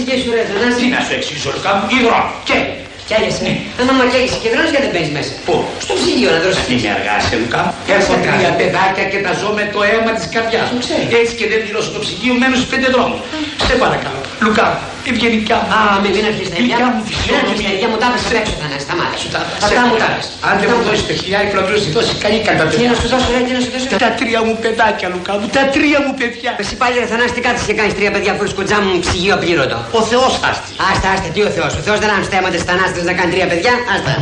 εξηγήσω, ρε, Θανάση. Τι να σου εξηγήσω, Λουκά μου, υδρό. Και Καίγεσαι. Αν άμα καίγεσαι και δρόμος γιατί μπαίνεις μέσα. Πού; Στο ψυγείο να τρώσει. είναι αργά, σε Λουκά. Τι Έχω θα τρία κάνω. παιδάκια και τα ζω με το αίμα της καρδιάς μου. ξέρω. Έτσι και δεν πληρώσω το ψυγείο, μένω στους πέντε δρόμους. Σε παρακαλώ. Λουκά, ευγενικά μου. Α, μην μην αρχίσεις τα ίδια. Γλυκιά μου Μην αρχίσεις φυσιογνωμία. τα ίδια μου τα έπαιξε απ' έξω, Θανάση. Σταμάτα. Σου τα- Αυτά σε- μου τα έπαιξε. Αν δεν μου δώσεις το χιλιάρικο να σου δώσει καλή κατά Τι να σου δώσω, ρε, τι να σου δώσω. Τα τρία μου παιδάκια, Λουκά μου, τα τρία μου παιδιά. Εσύ πάλι ρε Θανάση τι κάθεσαι και κάνεις τρία παιδιά αφού σκοτζά μου ψυγείο απλήρωτο. Ο Θεός άστη. Άστα, άστα, τι ο Θεός. Ο Θεός δεν άμεσα θέματα της Θανάσης να κάνει τρία παιδιά. Άστα.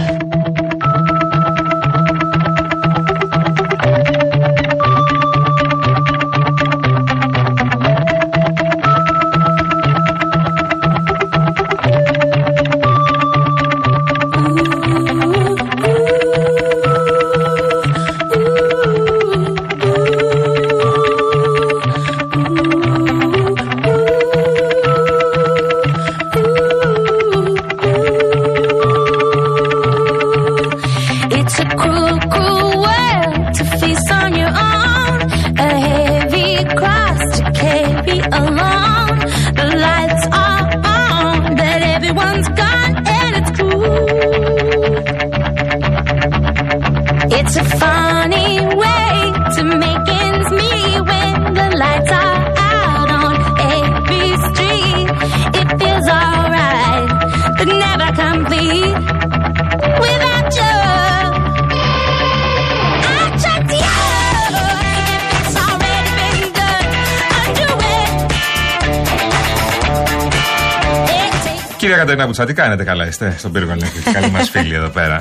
It's a funny takes Κύριε Κατερίνα Μπουτσάτη, κάνετε καλά, είστε στον πύργο Ελέγχου. Καλή μα φίλη εδώ πέρα.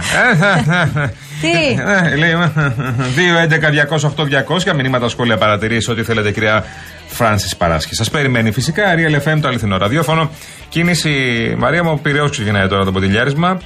Τι? Ε, Λέει 2, 11, 200, 8, 200. Μηνύματα, σχόλια, παρατηρήσει, ό,τι θέλετε, κυρία Φράνση Παράσχη. Σα περιμένει φυσικά. Real FM, το αληθινό ραδιόφωνο. Κίνηση Μαρία μου, Πυραιό ξεκινάει τώρα το ποτηλιάρισμα.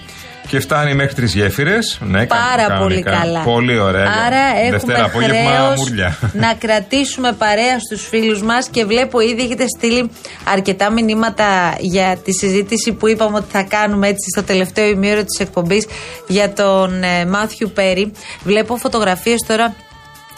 Και φτάνει μέχρι τρεις γέφυρες. Ναι, Πάρα κα- πολύ κανονικά. καλά. Πολύ ωραία. Άρα Δευτέρα έχουμε απόγευμα, χρέος μουρλιά. να κρατήσουμε παρέα στους φίλους μας και βλέπω ήδη έχετε στείλει αρκετά μηνύματα για τη συζήτηση που είπαμε ότι θα κάνουμε έτσι στο τελευταίο ημίωρο της εκπομπής για τον ε, Μάθιου Πέρι. Βλέπω φωτογραφίες τώρα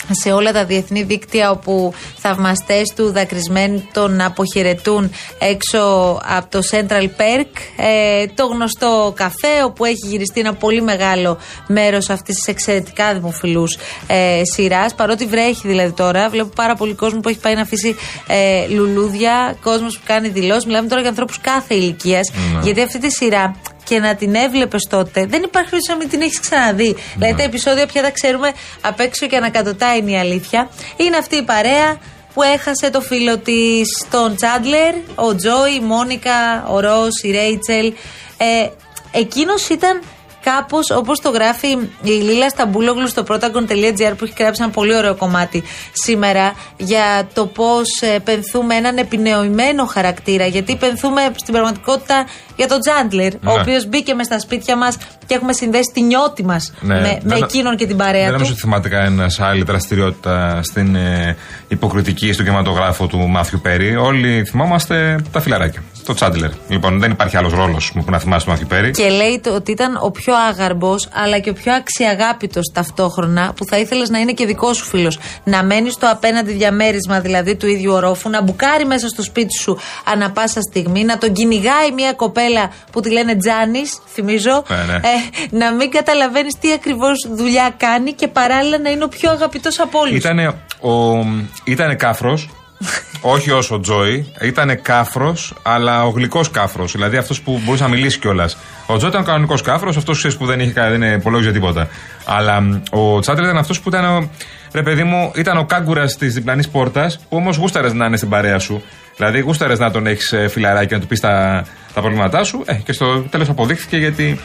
σε όλα τα διεθνή δίκτυα όπου θαυμαστές του δακρυσμένοι τον αποχαιρετούν έξω από το Central Perk. Ε, το γνωστό καφέ όπου έχει γυριστεί ένα πολύ μεγάλο μέρος αυτής της εξαιρετικά δημοφιλούς ε, σειράς. Παρότι βρέχει δηλαδή τώρα βλέπω πάρα πολύ κόσμο που έχει πάει να αφήσει ε, λουλούδια κόσμος που κάνει δηλώσεις. Μιλάμε τώρα για ανθρώπους κάθε ηλικίας γιατί αυτή τη σειρά και να την έβλεπες τότε, δεν υπάρχει περίπτωση να μην την έχεις ξαναδεί. Δηλαδή τα επεισόδια πια τα ξέρουμε απ' έξω και ανακατοτά είναι η αλήθεια. Είναι αυτή η παρέα που έχασε το φίλο της, τον Τσάντλερ, ο Τζόι, η Μόνικα, ο Ρος, η Ρέιτσελ. Ε, Εκείνος ήταν κάπως όπως το γράφει η Λίλα Σταμπούλογλου στο protagon.gr που έχει γράψει ένα πολύ ωραίο κομμάτι σήμερα για το πώς πενθούμε έναν επινεωμένο χαρακτήρα. Γιατί πενθούμε στην πραγματικότητα για τον Τζάντλερ, ο Ναι. οποίος μπήκε μες στα σπίτια μας και έχουμε συνδέσει τη νιώτη μας Ναι, με, με δεν- εκείνον και την παρέα Δεν νομίζω του. ότι θυμάται κανένας άλλη δραστηριότητα στην ε, υποκριτική στον κινηματογράφο του Μάθιου Πέρι. Όλοι θυμόμαστε τα φιλαράκια. Το Τσάντλερ. Λοιπόν, δεν υπάρχει άλλος ρόλος που να θυμάσαι τον Μάθιου Πέρι. Και λέει το, ότι ήταν ο πιο άγαρμπος, αλλά και ο πιο αξιαγάπητος ταυτόχρονα, που θα ήθελες να είναι και δικός σου φίλος. Να μένεις στο απέναντι διαμέρισμα δηλαδή του ίδιου ορόφου, να μπουκάρει μέσα στο σπίτι σου ανα πάσα στιγμή, να τον κυνηγάει μια κοπέλα που τη λένε Τζάνις, θυμίζω, Ναι, ναι. Ε, να μην καταλαβαίνεις τι ακριβώς δουλειά κάνει και παράλληλα να είναι ο πιο αγαπητός από όλους. Ήτανε, ο, ήτανε κάφρος, όχι όσο ο Τζόι, ήτανε κάφρος, αλλά ο γλυκός κάφρος, δηλαδή αυτός που μπορούσε να μιλήσεις κιόλας. Ο Τζόι ήταν ο κανονικός κάφρος, αυτός ξέρεις που δεν είχε κα- δεν υπολόγιζε τίποτα. Αλλά μ, ο Τσάντλερ ήταν αυτός που ήταν, ο, ρε παιδί μου, ήταν ο κάγκουρας της διπλανής πόρτας, που όμως γούσταρες να είναι στην παρέα σου. Δηλαδή γούσταρες να τον έχεις ε, φιλαράκι και να του πεις τα, τα προβλήματά σου ε, και στο τέλος αποδείχθηκε γιατί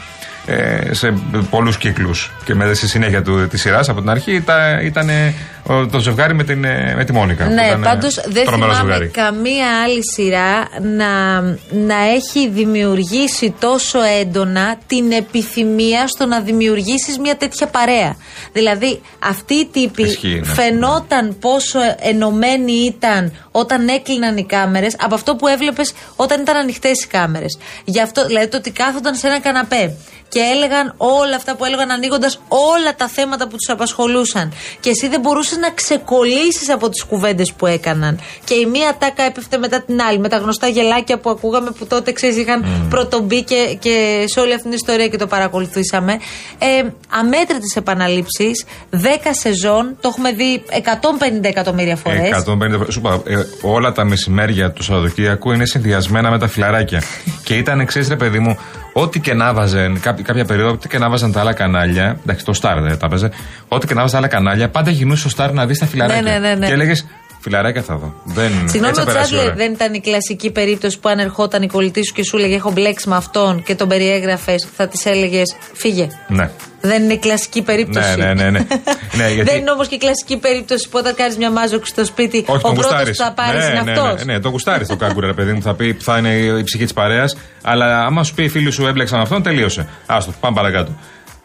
ε, σε πολλούς κύκλους. Και με, στη συνέχεια της σειράς από την αρχή τα, ήταν ε, ο- το ζευγάρι με, την, ε, με τη Μόνικα. που Ναι, ήταν, ε, πάντως δεν τρομερό θυμάμαι ζευγάρι. καμία άλλη σειρά να, να έχει δημιουργήσει τόσο έντονα την επιθυμία στο να δημιουργήσεις μια τέτοια παρέα. Δηλαδή, αυτοί οι τύποι Ισχύει, ναι. φαινόταν πόσο ενωμένοι ήταν όταν έκλειναν οι κάμερες από αυτό που έβλεπες όταν ήταν ανοιχτές οι κάμερες. Γι' αυτό, δηλαδή, το ότι κάθονταν σε ένα καναπέ και και έλεγαν όλα αυτά που έλεγαν ανοίγοντας όλα τα θέματα που τους απασχολούσαν. Και εσύ δεν μπορούσες να ξεκολλήσεις από τις κουβέντες που έκαναν. Και η μία τάκα έπεφτε μετά την άλλη. Με τα γνωστά γελάκια που ακούγαμε που τότε ξέρεις είχαν πρωτομπεί και, και σε όλη αυτή την ιστορία και το παρακολουθήσαμε. Ε, Αμέτρητες επαναλήψεις, 10 σεζόν, το έχουμε δει 150 εκατομμύρια φορές. 150 Σου είπα, ε, όλα τα μεσημέρια του Σαββατοκύριακου είναι συνδυασμένα με τα φιλαράκια. και ήταν, ξέρεις, ρε παιδί μου, ό,τι και να βάζαν κάποια, κάποια περίοδο, ό,τι και να βάζαν τα άλλα κανάλια. Εντάξει, το Star δεν τα έπαιζε. Ό,τι και να βάζαν τα άλλα κανάλια, πάντα γινούσε στο Star να δεις τα φιλαράκια. Ναι, ναι, ναι, ναι. Και έλεγες, φιλαράκια θα δω. Δεν, Συγγνώμη, έτσι ο θα περάσει η Τσάντλερ ώρα. δεν ήταν η κλασική περίπτωση που αν ερχόταν η κολλητή σου και σου έλεγε Έχω μπλέξει με αυτόν και τον περιέγραφες, θα της έλεγες Φύγε. Ναι. Δεν είναι η κλασική περίπτωση. Ναι, ναι, ναι, ναι. ναι γιατί... Δεν είναι όμως και η κλασική περίπτωση που όταν κάνεις μια μάζοξη στο σπίτι, Όχι, ο τον πρώτος γουστάρεις. που θα πάρεις ναι, είναι ναι, αυτός. ναι, ναι, τον γουστάρεις το κάγκουρα, ρε παιδί μου. Θα πει που θα είναι η ψυχή της παρέας. Αλλά άμα σου πει οι φίλοι σου έμπλεξαν αυτόν, τελείωσε. Άστο, πάμε παρακάτω.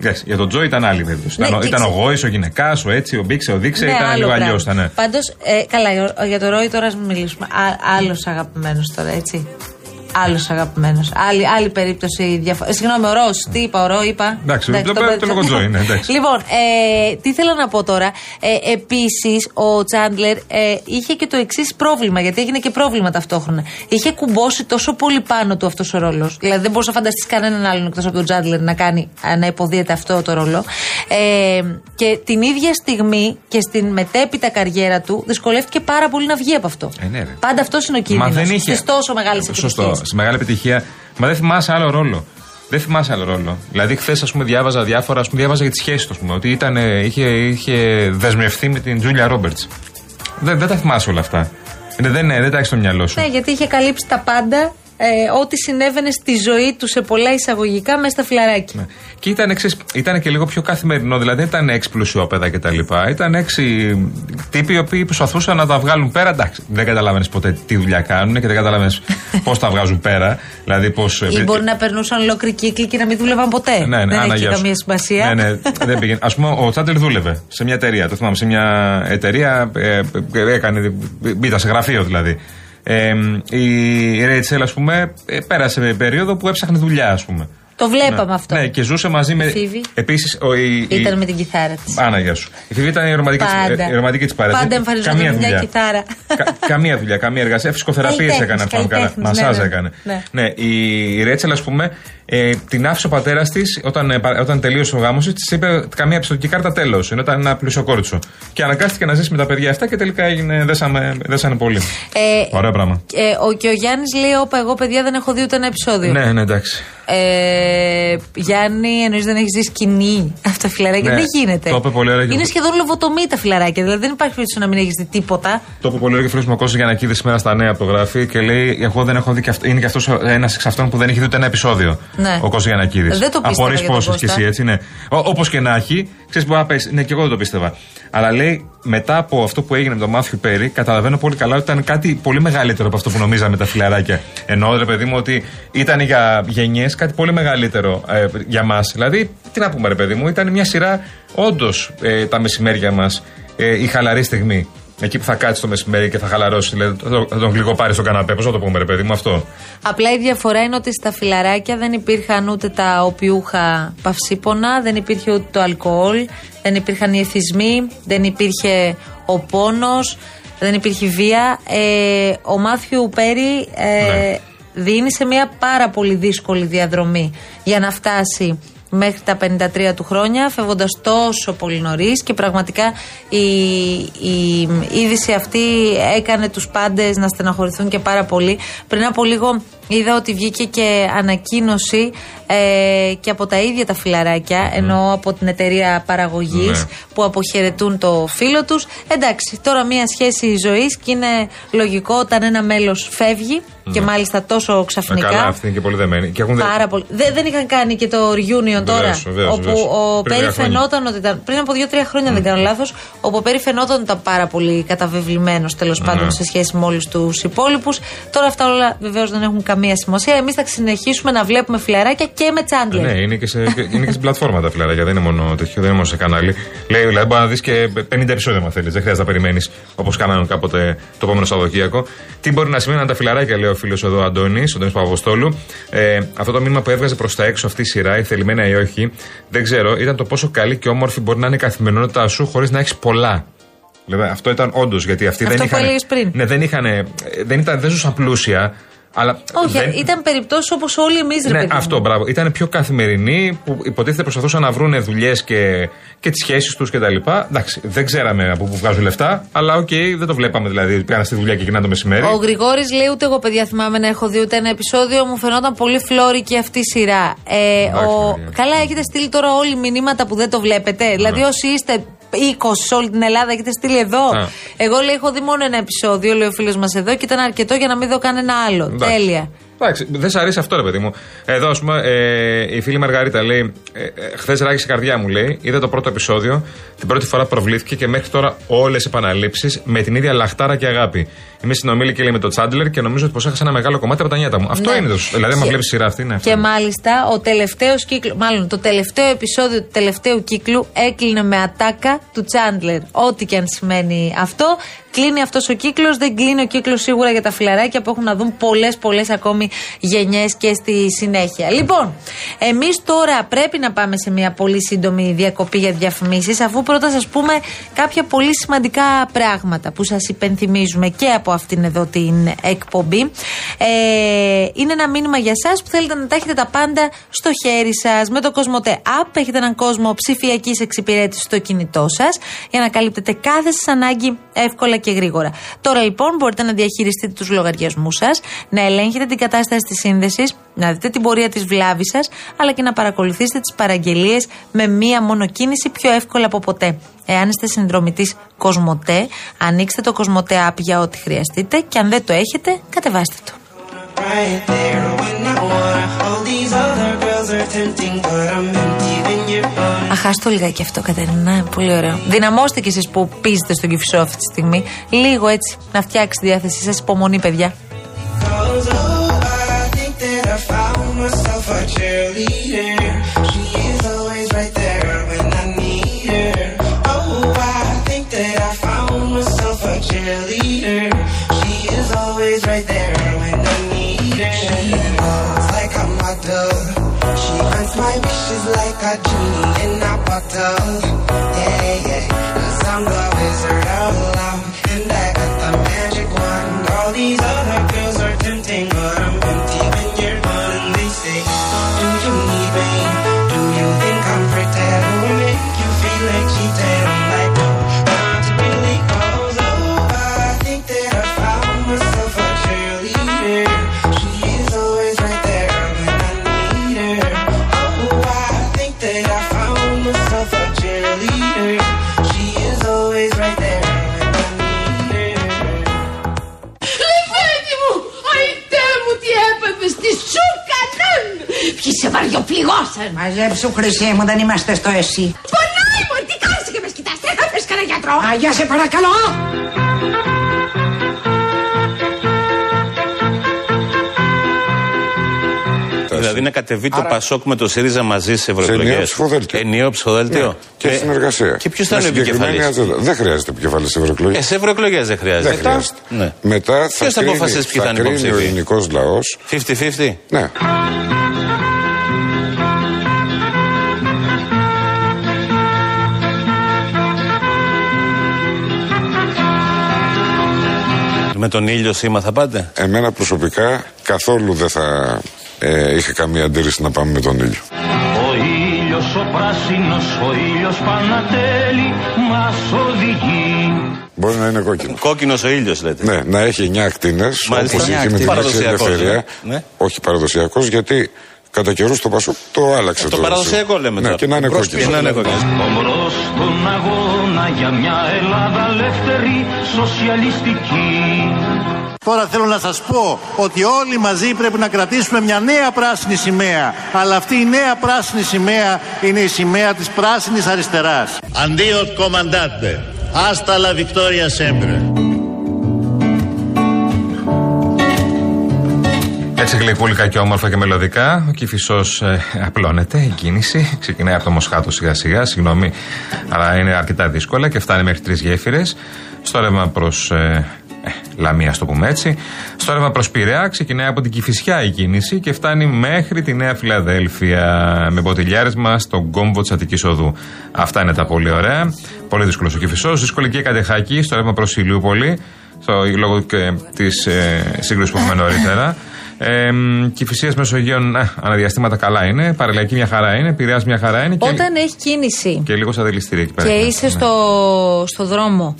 Εντάξει, για τον Τζο ήταν άλλη περίπτωση. Ναι, ήταν, ο- και ήταν ο ξε- Γόης, ο γυναικάς, ο έτσι, ο Μπίξε, ο Δίξε, ήταν λίγο αλλιώς. Ναι. Πάντως, ε, καλά, για- για το Ρόι τώρα ας μην μιλήσουμε. Άλλος αγαπημένος τώρα, έτσι. Άλλος αγαπημένος. Άλλη, άλλη περίπτωση διαφορά. Συγγνώμη, ο Ρος, τι είπα, ο Ρο, είπα. Εντάξει, το- τον το πέτυχα. λόγο Τζο είναι, εντάξει. Λοιπόν, ε, τι ήθελα να πω τώρα. Ε, Επίσης, ο Τσάντλερ ε, είχε και το εξής πρόβλημα, γιατί έγινε και πρόβλημα ταυτόχρονα. Είχε κουμπώσει τόσο πολύ πάνω του αυτός ο ρόλος. Δηλαδή, δεν μπορούσε να φανταστείς κανέναν άλλον εκτός από τον Τσάντλερ να κάνει, να υποδίεται αυτό το ρόλο. Ε, και την ίδια στιγμή και στην μετέπειτα καριέρα του δυσκολεύτηκε πάρα πολύ να βγει από αυτό. Ε, ναι, ρε. Πάντα αυτός είναι ο κίνδυνο. Μα δεν είχε. Στι τόσο μεγάλε Σωστό. επιτυχίε. Στη μεγάλη επιτυχία. Μα δεν θυμάσαι άλλο ρόλο. Δεν θυμάσαι άλλο ρόλο. Δηλαδή, χθες, ας πούμε, διάβαζα διάφορα, ας πούμε, διάβαζα για τις σχέσεις τους, ας πούμε, ότι ήταν, ε, είχε, είχε δεσμευτεί με την Τζούλια Ρόμπερτς. Δεν, δεν τα θυμάσαι όλα αυτά. Είναι, δεν, δεν τα έχεις στο μυαλό σου. Ναι, γιατί είχε καλύψει τα πάντα. Ε, ό,τι συνέβαινε στη ζωή του σε πολλά εισαγωγικά μέσα στα φιλαράκια. Ναι. Και ήταν, εξής, ήταν και λίγο πιο καθημερινό, δηλαδή δεν ήταν έξι πλουσιόπεδα κτλ. Ήταν έξι τύποι οι οποίοι προσπαθούσαν να τα βγάλουν πέρα. Εντάξει, δεν καταλάβαινε ποτέ τι δουλειά κάνουν και δεν καταλάβαινε πώ τα βγάζουν πέρα. Δηλαδή πώ. Ή μπορεί να περνούσαν ολόκληρη κύκλη και να μην δούλευαν ποτέ. Ναι, ναι, δεν Άννα, έχει γεια σου. καμία σημασία. Ναι, ναι, δεν πήγαινε. Α πούμε, ο Τσάντλερ δούλευε σε μια εταιρεία. Το θυμάμαι, σε μια εταιρεία. Ε, ε, έκανε. Μπήτα σε γραφείο δηλαδή. Ε, η Ρέιτσελ, ας πούμε, ε, πέρασε περίοδο που έψαχνε δουλειά, ας πούμε. Το βλέπαμε αυτό. Ναι, και ζούσε μαζί με. Η Φίβη. Επίσης, η, η- Ήταν με την κιθάρα της. Άνα, γεια σου. Η Φίβη ήταν η ρομαντική, της- Πάντα. ε, η ρομαντική της παρέα. Πάντα εμφανιζόταν καμία με μια δουλειά. κιθάρα. Κα- καμία δουλειά, καμία εργασία. Φυσικοθεραπείες Καλλιτέχνης, έκανε, αν θυμάμαι καλά. καλλιτέχνης, ναι, Μασάζ ναι. έκανε. Ναι. Ναι, η Ρέτσελ, ας πούμε, ε, την άφησε ο πατέρας της όταν, ε, πα- όταν τελείωσε ο γάμος της, της είπε καμία πιστοτική κάρτα τέλος. Ενώ ήταν ένα πλούσιο κόρτσο. Και αναγκάστηκε να ζήσει με τα παιδιά αυτά και τελικά έγινε, δέσαμε, δέσανε πολύ. Ε, Ωραίο πράγμα. ε, ο, και ο Γιάννης λέει: Όπα, εγώ παιδιά δεν έχω δει ούτε ένα επεισόδιο. Ναι, ναι, εντάξει. Ε, Γιάννη, εννοείς δεν έχεις δει σκηνή αυτά τα φιλαράκια; Ναι, δεν γίνεται. το είπε πολύ ωραία και Είναι ο- σχεδόν λοβοτομή τα φιλαράκια. Δηλαδή δεν υπάρχει περίπτωση να μην έχεις δει τίποτα. Το είπε πολύ ωραίο και ο φίλος μου ο Κώστας Γιανακίδης σήμερα στα νέα από το γράφει και λέει: Εγώ δεν έχω δει και αυτό. Είναι και αυτός ένας εξ αυτών που δεν έχει δει ούτε ένα επεισόδιο. Ναι. Ο Κώστας Γιανακίδης. Δεν το πίστευα Απορρεί για τον πόσο κι Κώστα. εσύ, έτσι, ναι. Όπως και να έχει, ξέρεις που να πες, Ναι, και εγώ δεν το πίστευα. Αλλά λέει: Μετά από αυτό που έγινε με τον Μάθιου Πέρι, καταλαβαίνω πολύ καλά ότι ήταν κάτι πολύ μεγαλύτερο από αυτό που νομίζαμε τα φιλαράκια. Ενώ ρε παιδί μου ότι ήταν για γενιές κάτι πολύ μεγαλύτερο ε, για μας. Δηλαδή, τι να πούμε, ρε παιδί μου, ήταν μια σειρά όντως ε, τα μεσημέρια μας ε, η χαλαρή στιγμή. Εκεί που θα κάτσει το μεσημέρι και θα χαλαρώσει, δηλαδή θα τον- θα τον γλυκοπάρει στο καναπέ. Πώς θα το πούμε, ρε παιδί μου, αυτό; Απλά η διαφορά είναι ότι στα φιλαράκια δεν υπήρχαν ούτε τα οπιούχα παυσίπονα, δεν υπήρχε ούτε το αλκοόλ, δεν υπήρχαν οι εθισμοί, δεν υπήρχε ο πόνος, δεν υπήρχε βία. Ε, ο Μάθιου Πέρι ε, Ναι. δίνει σε μια πάρα πολύ δύσκολη διαδρομή για να φτάσει μέχρι τα 53 του χρόνια, φεύγοντας τόσο πολύ νωρίς και πραγματικά η, η είδηση αυτή έκανε τους πάντες να στεναχωρηθούν και πάρα πολύ. Πριν από λίγο είδα ότι βγήκε και ανακοίνωση ε, και από τα ίδια τα φιλαράκια, ενώ από την εταιρεία παραγωγής Ναι. που αποχαιρετούν το φίλο τους. Εντάξει, τώρα μια σχέση ζωής και είναι λογικό όταν ένα μέλος φεύγει και μάλιστα τόσο Ε, ξαφνικά. καλά, αυτοί είναι και πολύ δεμένοι. Και έχουν δε- Πάρα πολύ. Δεν, δεν είχαν κάνει και το reunion τώρα. Βεβαίως, βεβαίως, όπου βεβαίως. ο Πριν Πέρι λίγα χρόνια. φαινόταν ότι ήταν. Πριν από δύο-τρία χρόνια, δεν κάνω λάθος. Όπου ο Πέρι φαινόταν ότι ήταν πάρα πολύ καταβεβλημένος τέλος πάντων σε σχέση με όλους τους υπόλοιπους. Τώρα αυτά όλα βεβαίως δεν έχουν καμία σημασία. Εμείς θα συνεχίσουμε να βλέπουμε φιλαράκια και με τσάντλερ. Ναι, είναι και, σε, είναι και στην πλατφόρμα τα φιλαράκια. Δεν είναι μόνο τέτοιο, δεν είναι μόνο σε κανάλι. Λέει δηλαδή μπορεί να δεις και 50 επεισόδια, αν θέλεις. Δεν χρειάζεται να περιμένεις όπως κάνανε κάποτε το επόμενο Σαββατοκύριακο. Τι μπορεί να σημαίνει τα φιλαράκια, λέει ο φίλος εδώ Αντώνης, ο Αντώνης Παπαποστόλου. Ε, αυτό το μήνυμα που έβγαζε προς τα έξω αυτή η σειρά, η θελημένα ή όχι, δεν ξέρω, ήταν το πόσο καλή και όμορφη μπορεί να είναι η καθημερινότητά σου χωρίς να έχεις πολλά. Δηλαδή, αυτό ήταν όντως γιατί αυτοί Αυτό δεν που είχαν. έλεγες πριν. Ναι, δεν είχαν. Δεν, ήταν, δεν ζούσαν πλούσια. Αλλά Όχι, δεν- ήταν περιπτώσεις όπως όλοι εμείς, ρε ναι, παιδί μου. αυτό, μπράβο. Ήταν πιο καθημερινοί που υποτίθεται προσπαθούσαν να βρουν δουλειές και, και τις σχέσεις τους κτλ. Εντάξει, δεν ξέραμε από πού βγάζουν λεφτά, αλλά οκ, δεν το βλέπαμε δηλαδή. Πήγαν στη δουλειά και γυρνάνε το μεσημέρι. Ο Γρηγόρης λέει: Ούτε εγώ, παιδιά, θυμάμαι να έχω δει ούτε ένα επεισόδιο. Μου φαινόταν πολύ φλόρικη αυτή η σειρά. Ε, Εντάξει, ο... παιδιά. Καλά, έχετε στείλει τώρα όλοι μηνύματα που δεν το βλέπετε. Δηλαδή, όσοι είστε 20 σε όλη την Ελλάδα, έχετε στείλει εδώ. Α. Εγώ λέει: Έχω δει μόνο ένα επεισόδιο, λέει ο φίλος μας εδώ, και ήταν αρκετό για να μην δω κανένα άλλο. Εντάξει. Τέλεια. Εντάξει, δεν σ' αρέσει αυτό, ρε παιδί μου. Εδώ, ας πούμε, ε, η φίλη Μαργαρίτα λέει: ε, ε, Χθες ράγισε η καρδιά μου, λέει. Είδα το πρώτο επεισόδιο. Την πρώτη φορά προβλήθηκε και μέχρι τώρα όλες επαναλήψεις με την ίδια λαχτάρα και αγάπη. Είμαι συνομήλικη, λέει, με τον Τσάντλερ και νομίζω ότι πως έχασα ένα μεγάλο κομμάτι από τα νιάτα μου. Αυτό Ναι. είναι το. Δηλαδή, άμα Και- βλέπεις σειρά αυτή, είναι αυτό. Και μάλιστα ο τελευταίος κύκλο, μάλλον το τελευταίο επεισόδιο του τελευταίου κύκλου έκλεινε με ατάκα του Τσάντλερ. Ό,τι και αν σημαίνει αυτό. Κλείνει αυτός ο κύκλος, δεν κλείνει ο κύκλος σίγουρα για τα φιλαράκια που έχουν να δουν πολλές, πολλές ακόμη γενιές και στη συνέχεια. Λοιπόν, εμείς τώρα πρέπει να πάμε σε μια πολύ σύντομη διακοπή για διαφημίσεις, αφού πρώτα σας πούμε κάποια πολύ σημαντικά πράγματα που σας υπενθυμίζουμε και από αυτήν εδώ την εκπομπή. Ε, είναι ένα μήνυμα για εσά που θέλετε να τα έχετε τα πάντα στο χέρι σας με το Κοσμοτέ App. Έχετε έναν κόσμο ψηφιακής εξυπηρέτησης στο κινητό σας για να καλύπτετε κάθε σας ανάγκη εύκολα και γρήγορα. Τώρα λοιπόν μπορείτε να διαχειριστείτε τους λογαριασμούς σας, να ελέγχετε την κατάσταση της σύνδεσης, να δείτε την πορεία της βλάβης σας, αλλά και να παρακολουθήσετε τις παραγγελίες με μία μόνο κίνηση πιο εύκολα από ποτέ. Εάν είστε συνδρομητής Κοσμοτέ, ανοίξτε το Κοσμοτέ App για ό,τι χρειαστείτε και αν δεν το έχετε, κατεβάστε το. right there when I wanna hold these other girls are tempting, but I'm empty when you're gone. Αχάστο λιγάκι αυτό, Κατερίνα. Πολύ ωραίο. Δυναμώστε κι εσείς που πίζετε στον κυφισό αυτή τη στιγμή. Λίγο έτσι να φτιάξει τη διάθεσή σας. Υπομονή, παιδιά. Cause oh, like a genie in a bottle. Yeah, yeah. Βαριοπληγώσαν! Μαζέψου χρυσή μου, δεν είμαστε στο εσύ. Πονάει μου, τι κάνεις και με σκητάς, δεν θα πες κανένα γιατρό! Αγιά σε παρακαλώ! Δηλαδή να κατεβεί το Πασόκ με το ΣΥΡΙΖΑ μαζί σε Σε ευρωεκλογές. ενιαίο ψηφοδέλτιο. Ενιαίο ψηφοδέλτιο. Ναι, και Ε, συνεργασία. Και ποιος θα Με είναι ο συγκεκριμένη επικεφαλή. ατζέντα. Δεν χρειάζεται επικεφαλής σε ευρωεκλογές. Ε, σε ευρωεκλογές δεν χρειάζεται. δεν χρειάζεται. Ναι. Μετά θα Ποιος θα κρίνει, αποφασίσει ποιοι θα είναι κρίνει ο υποψήφοι; ελληνικός λαός. 50-50. Ναι. Με τον ήλιο σήμα θα πάτε; Εμένα προσωπικά καθόλου δεν θα ε, είχε καμία αντίρρηση να πάμε με τον ήλιο. Ο ήλιος ο πράσινος, ο ήλιος Πανατέλη μας οδηγεί. Μπορεί να είναι κόκκινος. Κόκκινος ο ήλιος λέτε. Ναι, να έχει 9 ακτίνες Μάλιστα. όπως Εννιά είχε με την ακτίνες. Άξια Παραδοσιακός, Ελευθερία. ναι. Όχι παραδοσιακός, γιατί κατά καιρούς το Πασόκ το άλλαξε. Το παραδοσιακό λέμε ναι, τώρα. και να είναι Μπρος κόκκινος. και να είναι κόκκινος. Ομπρός στον αγώνα για μια Ελλάδα ελεύθερη, σοσιαλιστική. Τώρα θέλω να σας πω ότι όλοι μαζί πρέπει να κρατήσουμε μια νέα πράσινη σημαία. Αλλά αυτή η νέα πράσινη σημαία είναι η σημαία της πράσινης αριστεράς. Αντίο κομμαντάτε. Άστα la victoria sempre. Έτσι γλυκούλικα και όμορφα και μελωδικά. Ο Κυφισό ε, απλώνεται, η κίνηση. Ξεκινάει από το Μοσχάτο σιγά σιγά, συγγνώμη, αλλά είναι αρκετά δύσκολα και φτάνει μέχρι τρεις γέφυρες. Στο ρεύμα προς ε, ε, Λαμία, ας το πούμε έτσι. Στο ρεύμα προς Πειραιά ξεκινάει από την Κυφυσιά η κίνηση και φτάνει μέχρι τη Νέα Φιλαδέλφια με μποτιλιάρισμα στον κόμβο της Αττικής Οδού. Αυτά είναι τα πολύ ωραία. Πολύ δύσκολος ο Κυφισό. Δύσκολη και η Καντεχάκη στο ρεύμα προς Ηλιούπολη. Στο, λόγω και της ε, σύγκρουσης που έχουμε νωρίτερα. Ε, Κυφυσία Μεσογείων, ε, αναδιαστήματα καλά είναι. Παραλιακή μια χαρά είναι. Πειραιά μια χαρά είναι. Και, Όταν έχει κίνηση και λίγο στα δηληστήρια εκεί πέρα. και Ναι. είσαι στο, στο δρόμο,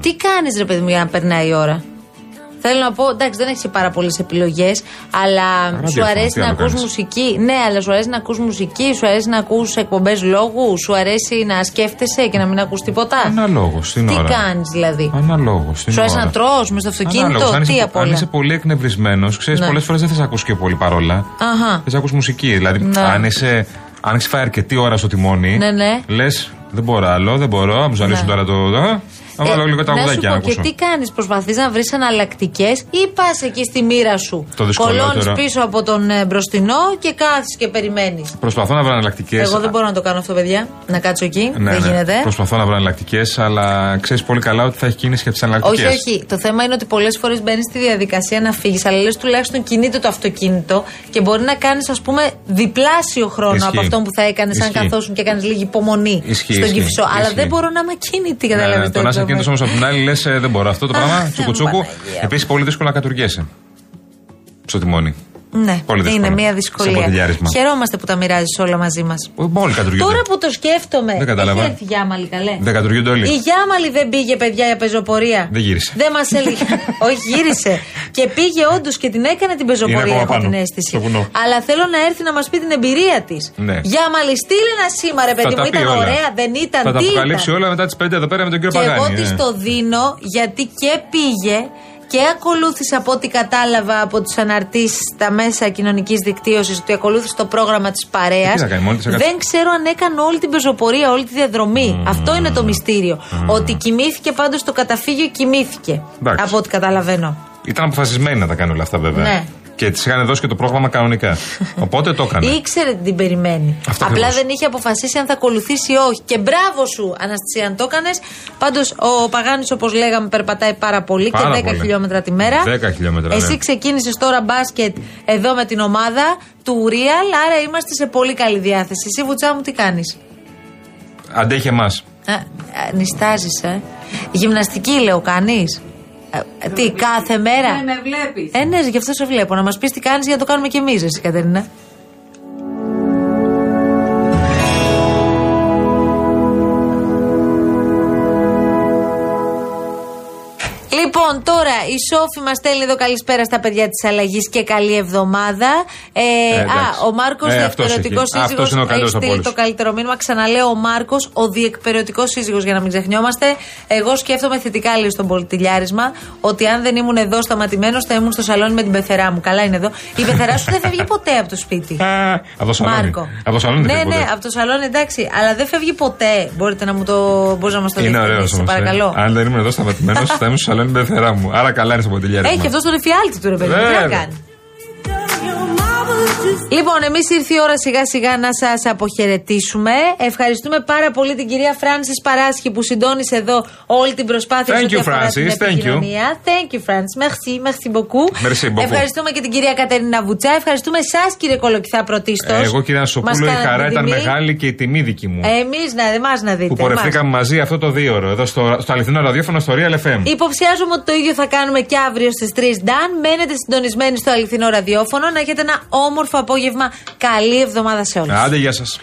τι κάνεις ρε παιδί μου για να περνάει η ώρα; Θέλω να πω, εντάξει, δεν έχεις πάρα πολλές επιλογές, αλλά σου Ραδιόφωνο, αρέσει τι να άλλο ακούς κάνεις; μουσική. Ναι, αλλά σου αρέσει να ακούς μουσική, σου αρέσει να ακούς εκπομπές λόγου, σου αρέσει να σκέφτεσαι και να μην ακούς τίποτα; Αναλόγως στην Τι ώρα. κάνεις δηλαδή; Αναλόγως στην Σου αρέσει ώρα. να τρως μες στο αυτοκίνητο, Ανάλογος. Αν τι είσαι, απ' αν όλα; είσαι πολύ εκνευρισμένος, ξέρεις, Ναι. πολλές φορές δεν θες να ακούσει και πολύ παρόλα. Αχα. Θες να ακούσει μουσική. Δηλαδή, Ναι. αν είσαι. Αν έχεις φάει αρκετή ώρα στο τιμόνι, Ναι, ναι. λες, δεν μπορώ άλλο, δεν μπορώ, να μου ζαλίσουν Ναι. τώρα το. Το- Να βάλω λίγο τα να σου αγουδάκια να πω και ακούσω. τι κάνεις, προσπαθείς να βρεις εναλλακτικέ ή πας εκεί στη μοίρα σου. Το δυσκολότερο. Κολώνει πίσω από τον ε, μπροστινό και κάθεις και περιμένεις. Προσπαθώ να βρω εναλλακτικέ. Εγώ δεν μπορώ να το κάνω αυτό, παιδιά. Να κάτσω εκεί. Ναι, δεν ναι. γίνεται. Προσπαθώ να βρω εναλλακτικέ, αλλά ξέρεις πολύ καλά ότι θα έχει κίνηση για τις εναλλακτικέ. Όχι, όχι. Το θέμα είναι ότι πολλές φορές μπαίνεις στη διαδικασία να φύγεις, αλλά λες τουλάχιστον κινείται το αυτοκίνητο και μπορεί να κάνεις, ας πούμε, διπλάσιο χρόνο Ισχύει. από αυτόν που θα έκανες αν Ισχύει. καθόσουν και κάνει λίγη υπομονή Ισχύει, στον ισχύει, κυφισό. Αλλά ισχύει. δεν μπορώ να είμαι ακίνητη, Ναι, καταλαβαίνετε. το να είσαι κίνητο όμως από την άλλη λες δεν μπορώ αυτό το πράγμα. Τσουκουτσούκου. Παναγία. Επίσης πολύ δύσκολο να κατουργέσαι. Στο τιμόνι. Ναι, Πολύ δύσκολο. είναι μια Σε δυσκολία. ποτηλιάρισμα. Χαιρόμαστε που τα μοιράζεις όλα μαζί μας. Όλοι κατουργούνται. Τώρα που το σκέφτομαι. Δεν κατάλαβα. Έχει έρθει η Γιάμαλη, καλέ. Δεν κατουργούνται όλοι. Η Γιάμαλη δεν πήγε, παιδιά, για πεζοπορία. Δεν γύρισε. Δεν μας έλεγε. Όχι, γύρισε. Και πήγε όντως και την έκανε την πεζοπορία, ακόμα έχω πάνω, την αίσθηση. στο βουνό. Αλλά θέλω να έρθει να μας πει την εμπειρία της. Ναι. Γιάμαλη, στείλε ένα σήμα, ρε παιδί Θα μου. τα πει Ήταν όλα. ωραία, δεν ήταν. Θα τα τι αποκαλύψει ήταν. όλα μετά τις 5 εδώ πέρα με τον κύριο Και εγώ Παγάνη. της ε. το δίνω γιατί και πήγε και ακολούθησε από ό,τι κατάλαβα από του αναρτήσεις στα μέσα κοινωνικής δικτύωσης ότι ακολούθησε το πρόγραμμα της παρέας. Ε, τι να κάνει, μόνη της έκατσε. Δεν ξέρω αν έκανε όλη την πεζοπορία, όλη τη διαδρομή. Αυτό είναι το μυστήριο. Ότι κοιμήθηκε πάντως στο καταφύγιο, κοιμήθηκε. Εντάξει. Από ό,τι καταλαβαίνω. Ήταν αποφασισμένη να τα κάνει όλα αυτά βέβαια. Ναι. Και της είχαν δώσει και το πρόγραμμα κανονικά. Οπότε το έκανε. Ήξερε τι την περιμένει. Αυτό Απλά ακριβώς. δεν είχε αποφασίσει αν θα ακολουθήσει ή όχι. Και μπράβο σου, Αναστασία, αν το έκανες. Πάντως, ο Παγάνης, όπως λέγαμε, περπατάει πάρα πολύ Πάρα και 10 πολύ. χιλιόμετρα τη μέρα. 10 χιλιόμετρα, Εσύ ναι. ξεκίνησες τώρα μπάσκετ εδώ με την ομάδα του Real, άρα είμαστε σε πολύ καλή διάθεση. Εσύ, Βουτσά μου, τι κάνεις; Αντέχει εμάς. Νιστάζεις, ε. Γυμναστική, λέω, κάνεις; Τι, κάθε μέρα; Ναι, με βλέπεις. Ε, ναι, γι' αυτό σε βλέπω. Να μας πεις τι κάνεις για να το κάνουμε κι εμείς, εσύ, Κατερίνα. Λοιπόν, τώρα η Σόφη μας στέλνει εδώ καλησπέρα στα παιδιά της αλλαγής και καλή εβδομάδα. Ε, εντάξει. α, ο Μάρκος, Ε, αυτός διεκπαιρεωτικός έχει. σύζυγος. Αυτός είναι ο καλύτερος από στείλει όλους. το καλύτερο μήνυμα. Ξαναλέω, ο Μάρκος, ο διεκπαιρεωτικός σύζυγος, για να μην ξεχνιόμαστε. Εγώ σκέφτομαι θετικά λίγο στον πολιτιλιάρισμα ότι αν δεν ήμουν εδώ σταματημένος, θα ήμουν στο σαλόνι με την πεθερά μου. Καλά είναι εδώ. Η πεθερά σου δεν φεύγει ποτέ από το σπίτι. Από το σαλόνι. Μάρκο. Από το σαλόνι δεν ναι, φεύγει ναι, ποτέ. από το σαλόνι εντάξει, αλλά δεν φεύγει ποτέ. Μπορείτε να μου το, μπορείς να μας το Είναι ωραίο διευκρινίσετε, όμως. παρακαλώ. Αν δεν ήμουν εδώ σταματημένος, θα ήμουν στο σαλόνι με πεθερά μου. Άρα καλά είναι στο ποτηλιάρι. Έχει αυτό τον εφιάλτη του ρε παιδί. μου, Τι να Βέβαια. κάνει; Λοιπόν, εμείς ήρθε η ώρα σιγά σιγά να σας αποχαιρετήσουμε. Ευχαριστούμε πάρα πολύ την κυρία Φράνση Παράσχη που συντόνισε εδώ όλη την προσπάθεια Thank σε ό,τι you, αφορά την Francis. Thank you. επικοινωνία. Thank you, Francis. Merci, merci beaucoup. Merci beaucoup. Ευχαριστούμε και την κυρία Κατερίνα Βουτσά. Ευχαριστούμε εσά, κύριε Κολοκυθά, πρωτίστως. Ε, Εγώ, κυρία Σοπούλου, η χαρά ήταν μεγάλη και η τιμή δική μου. Εμείς να, εμάς να δείτε. που πορευτήκαμε μαζί αυτό το δύο ώρο εδώ στο, στο αληθινό ραδιόφωνο στο Real FM. Υποψιάζομαι ότι το ίδιο θα κάνουμε και αύριο στις 3 Νταν. Μένετε συντονισμένοι στο αληθινό ραδιόφωνο. Να έχετε ένα όμορφο απόγευμα. Καλή εβδομάδα σε όλους. Άντε, γεια σας.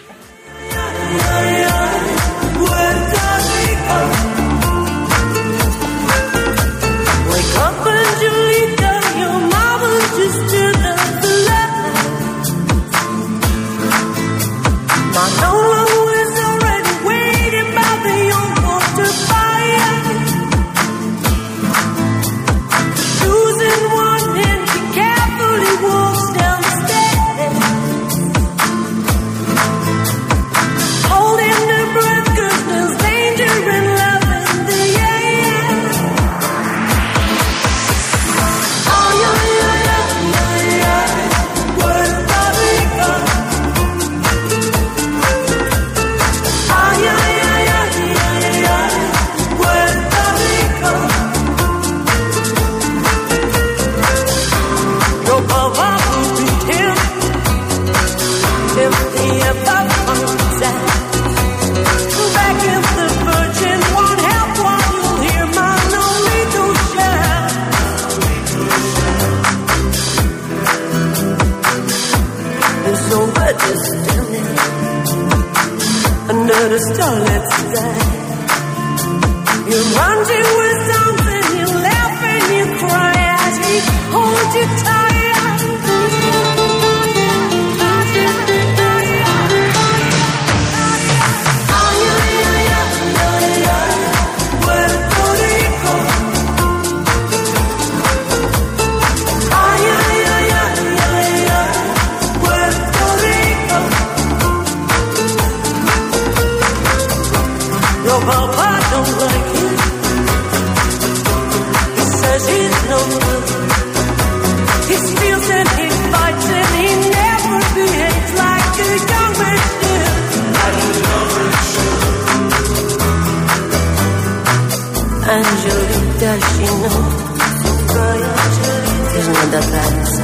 the past.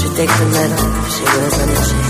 She takes a medal, she wears on her